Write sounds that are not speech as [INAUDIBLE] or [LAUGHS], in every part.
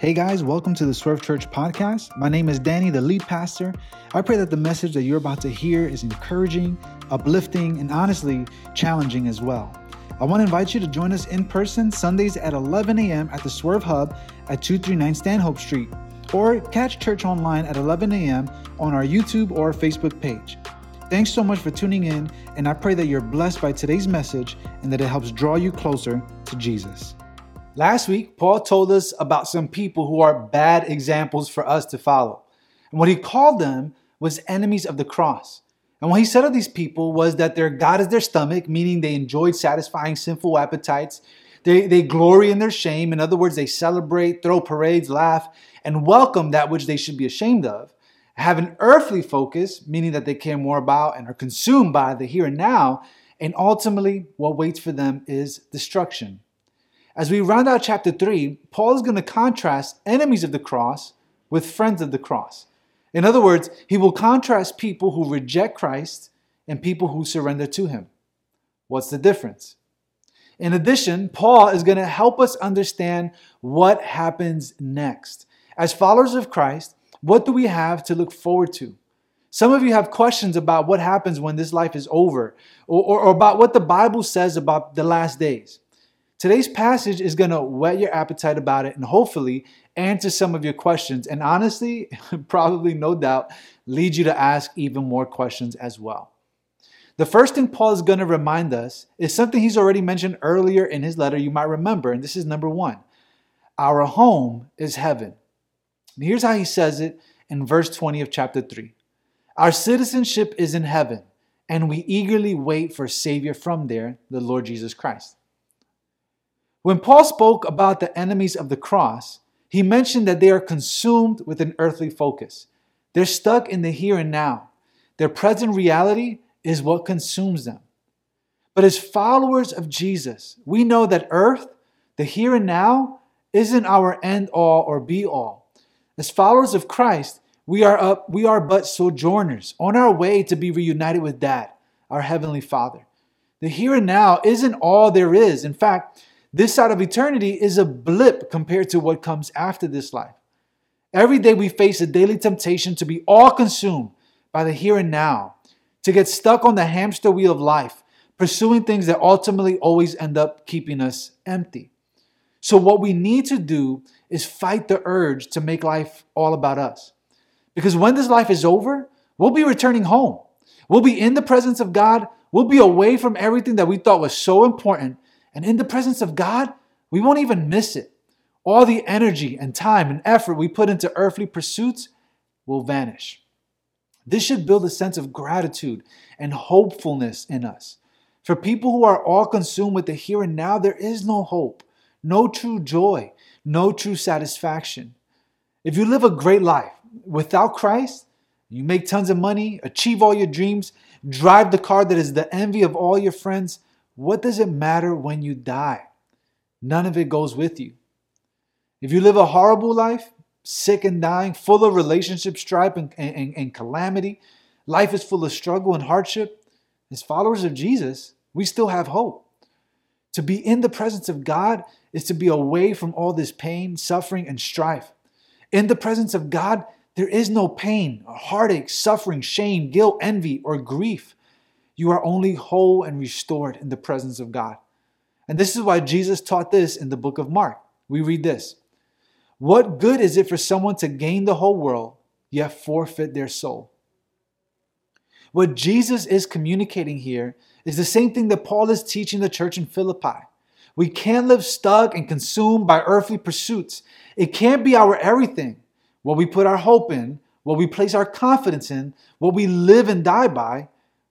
Hey guys, welcome to the Swerve Church podcast. My name is Danny, the lead pastor. I pray that the message that you're about to hear is encouraging, uplifting, and honestly challenging as well. I want to invite you to join us in person Sundays at 11 a.m. at the Swerve Hub at 239 Stanhope Street, or catch church online at 11 a.m. on our YouTube or Facebook page. Thanks so much for tuning in, and I pray that you're blessed by today's message and that it helps draw you closer to Jesus. Last week, Paul told us about some people who are bad examples for us to follow. And what he called them was enemies of the cross. And what he said of these people was that their God is their stomach, meaning they enjoyed satisfying sinful appetites. They, they glory in their shame. In other words, they celebrate, throw parades, laugh, and welcome that which they should be ashamed of. Have an earthly focus, meaning that they care more about and are consumed by the here and now. And ultimately, what waits for them is destruction. As we round out chapter 3, Paul is going to contrast enemies of the cross with friends of the cross. In other words, he will contrast people who reject Christ and people who surrender to him. What's the difference? In addition, Paul is going to help us understand what happens next. As followers of Christ, what do we have to look forward to? Some of you have questions about what happens when this life is over, or, or, or about what the Bible says about the last days. Today's passage is going to whet your appetite about it and hopefully answer some of your questions. And honestly, [LAUGHS] probably no doubt, lead you to ask even more questions as well. The first thing Paul is going to remind us is something he's already mentioned earlier in his letter, you might remember, and this is number one Our home is heaven. And here's how he says it in verse 20 of chapter 3 Our citizenship is in heaven, and we eagerly wait for Savior from there, the Lord Jesus Christ. When Paul spoke about the enemies of the cross, he mentioned that they are consumed with an earthly focus. They're stuck in the here and now. Their present reality is what consumes them. But as followers of Jesus, we know that earth, the here and now, isn't our end all or be all. As followers of Christ, we are up, we are but sojourners on our way to be reunited with Dad, our heavenly Father. The here and now isn't all there is. In fact, this side of eternity is a blip compared to what comes after this life. Every day we face a daily temptation to be all consumed by the here and now, to get stuck on the hamster wheel of life, pursuing things that ultimately always end up keeping us empty. So, what we need to do is fight the urge to make life all about us. Because when this life is over, we'll be returning home. We'll be in the presence of God. We'll be away from everything that we thought was so important and in the presence of God, we won't even miss it. All the energy and time and effort we put into earthly pursuits will vanish. This should build a sense of gratitude and hopefulness in us. For people who are all consumed with the here and now, there is no hope, no true joy, no true satisfaction. If you live a great life without Christ, you make tons of money, achieve all your dreams, drive the car that is the envy of all your friends, what does it matter when you die? None of it goes with you. If you live a horrible life, sick and dying, full of relationship strife and, and, and calamity, life is full of struggle and hardship, as followers of Jesus, we still have hope. To be in the presence of God is to be away from all this pain, suffering, and strife. In the presence of God, there is no pain, heartache, suffering, shame, guilt, envy, or grief. You are only whole and restored in the presence of God. And this is why Jesus taught this in the book of Mark. We read this What good is it for someone to gain the whole world, yet forfeit their soul? What Jesus is communicating here is the same thing that Paul is teaching the church in Philippi. We can't live stuck and consumed by earthly pursuits. It can't be our everything. What we put our hope in, what we place our confidence in, what we live and die by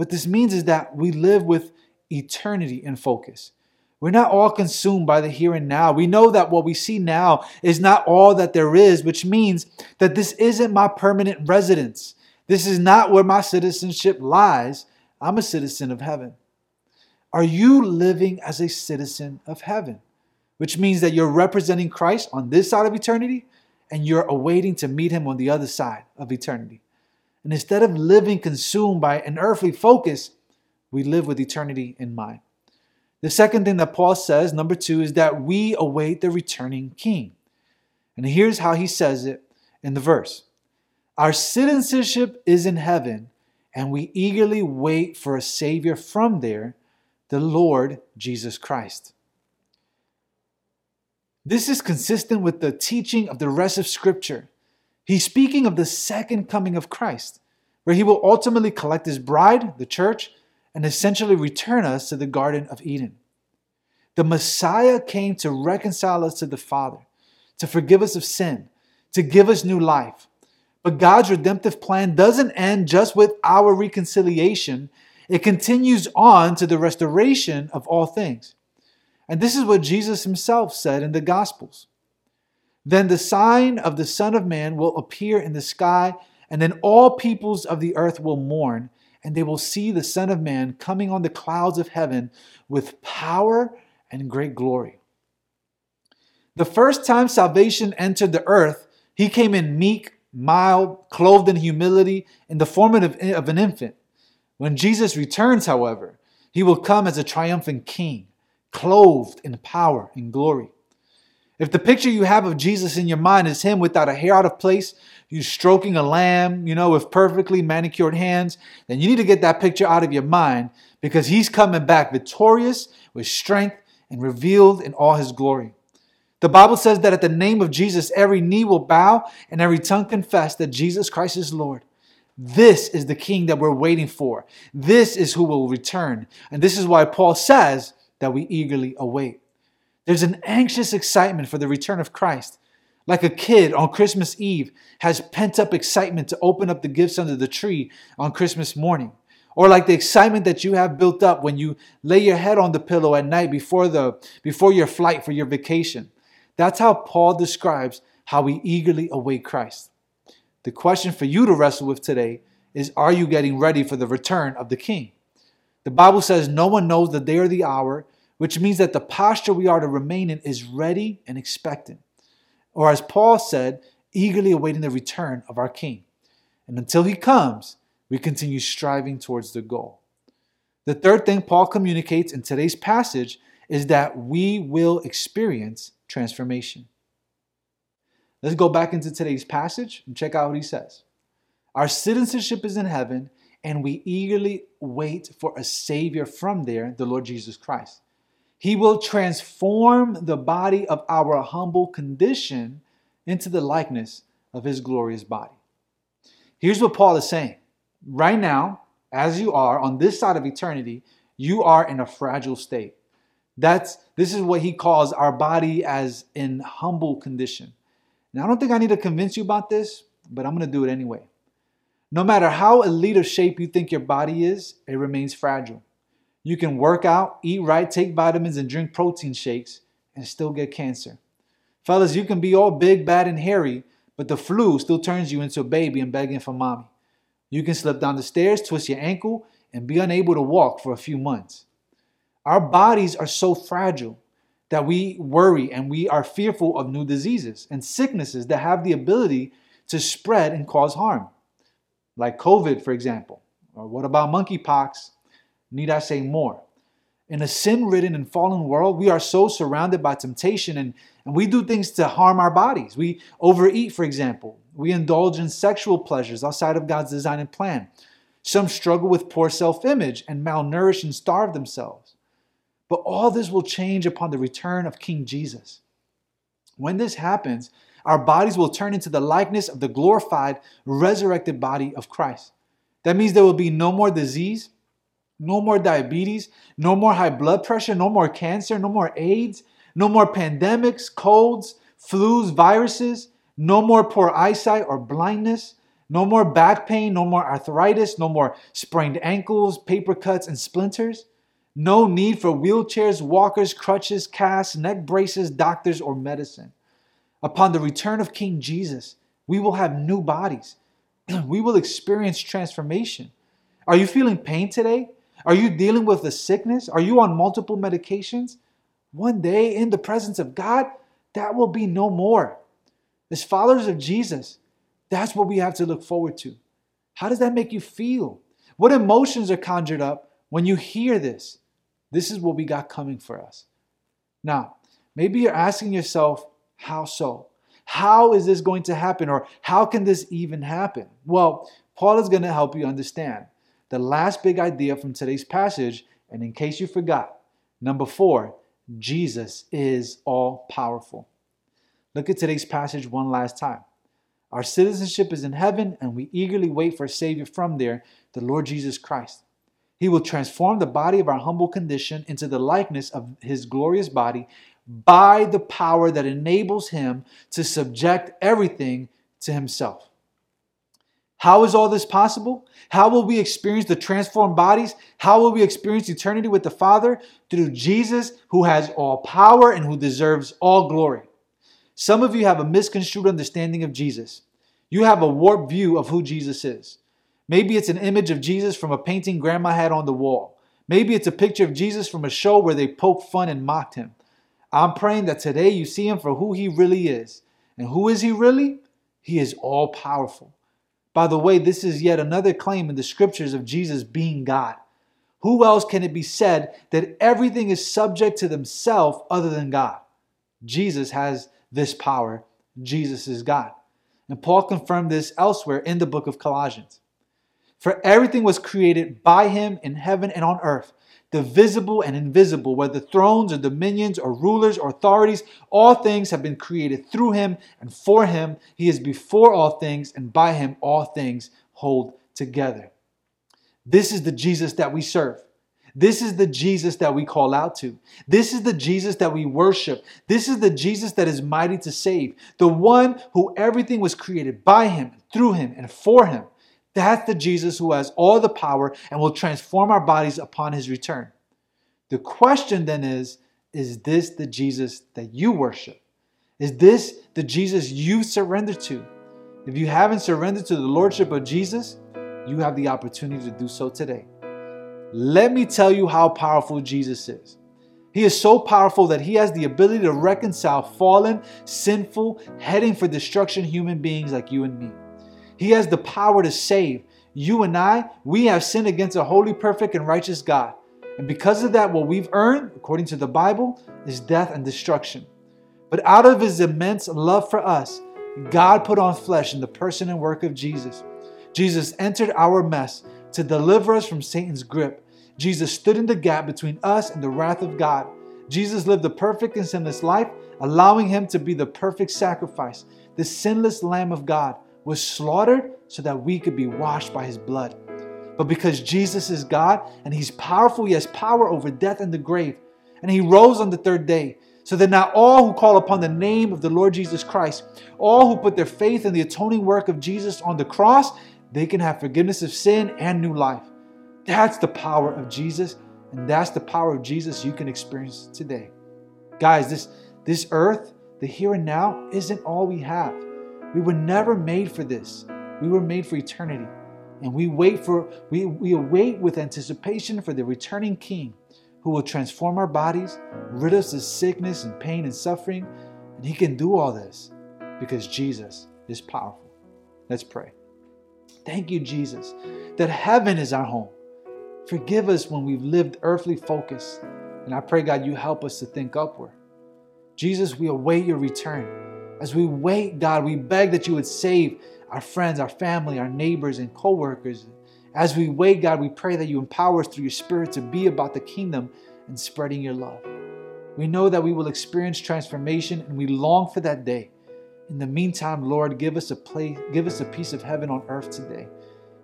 what this means is that we live with eternity in focus. We're not all consumed by the here and now. We know that what we see now is not all that there is, which means that this isn't my permanent residence. This is not where my citizenship lies. I'm a citizen of heaven. Are you living as a citizen of heaven? Which means that you're representing Christ on this side of eternity and you're awaiting to meet him on the other side of eternity. And instead of living consumed by an earthly focus, we live with eternity in mind. The second thing that Paul says, number two, is that we await the returning king. And here's how he says it in the verse Our citizenship is in heaven, and we eagerly wait for a Savior from there, the Lord Jesus Christ. This is consistent with the teaching of the rest of Scripture. He's speaking of the second coming of Christ, where he will ultimately collect his bride, the church, and essentially return us to the Garden of Eden. The Messiah came to reconcile us to the Father, to forgive us of sin, to give us new life. But God's redemptive plan doesn't end just with our reconciliation, it continues on to the restoration of all things. And this is what Jesus himself said in the Gospels. Then the sign of the Son of Man will appear in the sky, and then all peoples of the earth will mourn, and they will see the Son of Man coming on the clouds of heaven with power and great glory. The first time salvation entered the earth, he came in meek, mild, clothed in humility, in the form of an infant. When Jesus returns, however, he will come as a triumphant king clothed in power and glory. If the picture you have of Jesus in your mind is him without a hair out of place, you stroking a lamb, you know, with perfectly manicured hands, then you need to get that picture out of your mind because he's coming back victorious with strength and revealed in all his glory. The Bible says that at the name of Jesus, every knee will bow and every tongue confess that Jesus Christ is Lord. This is the king that we're waiting for. This is who will return. And this is why Paul says that we eagerly await. There's an anxious excitement for the return of Christ. Like a kid on Christmas Eve has pent up excitement to open up the gifts under the tree on Christmas morning. Or like the excitement that you have built up when you lay your head on the pillow at night before, the, before your flight for your vacation. That's how Paul describes how we eagerly await Christ. The question for you to wrestle with today is Are you getting ready for the return of the King? The Bible says no one knows the day or the hour, which means that the posture we are to remain in is ready and expectant. Or as Paul said, eagerly awaiting the return of our King. And until he comes, we continue striving towards the goal. The third thing Paul communicates in today's passage is that we will experience transformation. Let's go back into today's passage and check out what he says. Our citizenship is in heaven, and we eagerly wait for a Savior from there, the Lord Jesus Christ. He will transform the body of our humble condition into the likeness of His glorious body. Here's what Paul is saying. Right now, as you are on this side of eternity, you are in a fragile state. That's this is what he calls our body as in humble condition. Now I don't think I need to convince you about this, but I'm going to do it anyway. No matter how elite of shape you think your body is, it remains fragile. You can work out, eat right, take vitamins, and drink protein shakes and still get cancer. Fellas, you can be all big, bad, and hairy, but the flu still turns you into a baby and begging for mommy. You can slip down the stairs, twist your ankle, and be unable to walk for a few months. Our bodies are so fragile that we worry and we are fearful of new diseases and sicknesses that have the ability to spread and cause harm like COVID, for example? Or what about monkeypox? Need I say more? In a sin ridden and fallen world, we are so surrounded by temptation and, and we do things to harm our bodies. We overeat, for example. We indulge in sexual pleasures outside of God's design and plan. Some struggle with poor self image and malnourish and starve themselves. But all this will change upon the return of King Jesus. When this happens, our bodies will turn into the likeness of the glorified, resurrected body of Christ. That means there will be no more disease, no more diabetes, no more high blood pressure, no more cancer, no more AIDS, no more pandemics, colds, flus, viruses, no more poor eyesight or blindness, no more back pain, no more arthritis, no more sprained ankles, paper cuts, and splinters. No need for wheelchairs, walkers, crutches, casts, neck braces, doctors, or medicine upon the return of King Jesus, we will have new bodies. [CLEARS THROAT] we will experience transformation. Are you feeling pain today? Are you dealing with a sickness? Are you on multiple medications? One day in the presence of God, that will be no more. As followers of Jesus, that's what we have to look forward to. How does that make you feel? What emotions are conjured up when you hear this? This is what we got coming for us. Now, maybe you're asking yourself, how so? How is this going to happen? Or how can this even happen? Well, Paul is going to help you understand the last big idea from today's passage. And in case you forgot, number four, Jesus is all powerful. Look at today's passage one last time. Our citizenship is in heaven, and we eagerly wait for a Savior from there, the Lord Jesus Christ. He will transform the body of our humble condition into the likeness of His glorious body by the power that enables Him to subject everything to Himself. How is all this possible? How will we experience the transformed bodies? How will we experience eternity with the Father? Through Jesus, who has all power and who deserves all glory. Some of you have a misconstrued understanding of Jesus. You have a warped view of who Jesus is. Maybe it's an image of Jesus from a painting grandma had on the wall. Maybe it's a picture of Jesus from a show where they poked fun and mocked him. I'm praying that today you see him for who he really is. And who is he really? He is all powerful. By the way, this is yet another claim in the scriptures of Jesus being God. Who else can it be said that everything is subject to themselves other than God? Jesus has this power. Jesus is God. And Paul confirmed this elsewhere in the book of Colossians. For everything was created by him in heaven and on earth, the visible and invisible, whether thrones or dominions or rulers or authorities, all things have been created through him and for him. He is before all things, and by him all things hold together. This is the Jesus that we serve. This is the Jesus that we call out to. This is the Jesus that we worship. This is the Jesus that is mighty to save. The one who everything was created by him, through him, and for him. That's the Jesus who has all the power and will transform our bodies upon his return. The question then is Is this the Jesus that you worship? Is this the Jesus you surrender to? If you haven't surrendered to the Lordship of Jesus, you have the opportunity to do so today. Let me tell you how powerful Jesus is. He is so powerful that he has the ability to reconcile fallen, sinful, heading for destruction human beings like you and me. He has the power to save. You and I, we have sinned against a holy, perfect, and righteous God. And because of that, what we've earned, according to the Bible, is death and destruction. But out of his immense love for us, God put on flesh in the person and work of Jesus. Jesus entered our mess to deliver us from Satan's grip. Jesus stood in the gap between us and the wrath of God. Jesus lived a perfect and sinless life, allowing him to be the perfect sacrifice. The sinless Lamb of God was slaughtered so that we could be washed by his blood. But because Jesus is God and he's powerful, he has power over death and the grave. And he rose on the third day. So that now all who call upon the name of the Lord Jesus Christ, all who put their faith in the atoning work of Jesus on the cross, they can have forgiveness of sin and new life. That's the power of Jesus, and that's the power of Jesus you can experience today. Guys, this, this earth, the here and now, isn't all we have. We were never made for this. We were made for eternity. And we wait for we, we await with anticipation for the returning King who will transform our bodies, rid us of sickness and pain and suffering. And he can do all this because Jesus is powerful. Let's pray. Thank you, Jesus, that heaven is our home. Forgive us when we've lived earthly focus. And I pray, God, you help us to think upward. Jesus, we await your return. As we wait, God, we beg that you would save our friends, our family, our neighbors, and co workers. As we wait, God, we pray that you empower us through your Spirit to be about the kingdom and spreading your love. We know that we will experience transformation and we long for that day. In the meantime, Lord, give us a place, give us a piece of heaven on earth today.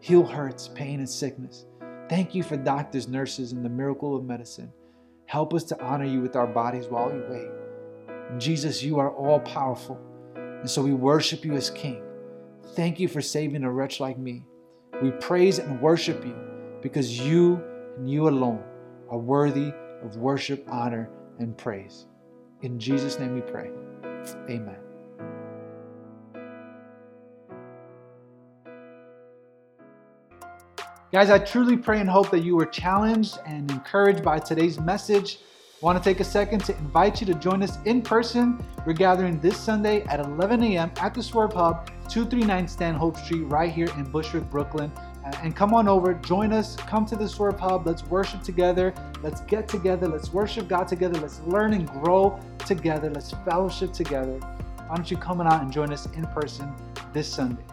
Heal hurts, pain, and sickness. Thank you for doctors, nurses, and the miracle of medicine. Help us to honor you with our bodies while we wait. Jesus, you are all powerful. And so we worship you as King. Thank you for saving a wretch like me. We praise and worship you because you and you alone are worthy of worship, honor, and praise. In Jesus' name we pray. Amen. Guys, I truly pray and hope that you were challenged and encouraged by today's message. Want to take a second to invite you to join us in person. We're gathering this Sunday at 11 a.m. at the Swerve Hub, 239 Stanhope Street, right here in Bushwick, Brooklyn. Uh, and come on over, join us, come to the Swerve Hub. Let's worship together. Let's get together. Let's worship God together. Let's learn and grow together. Let's fellowship together. why don't you come on out and join us in person this Sunday?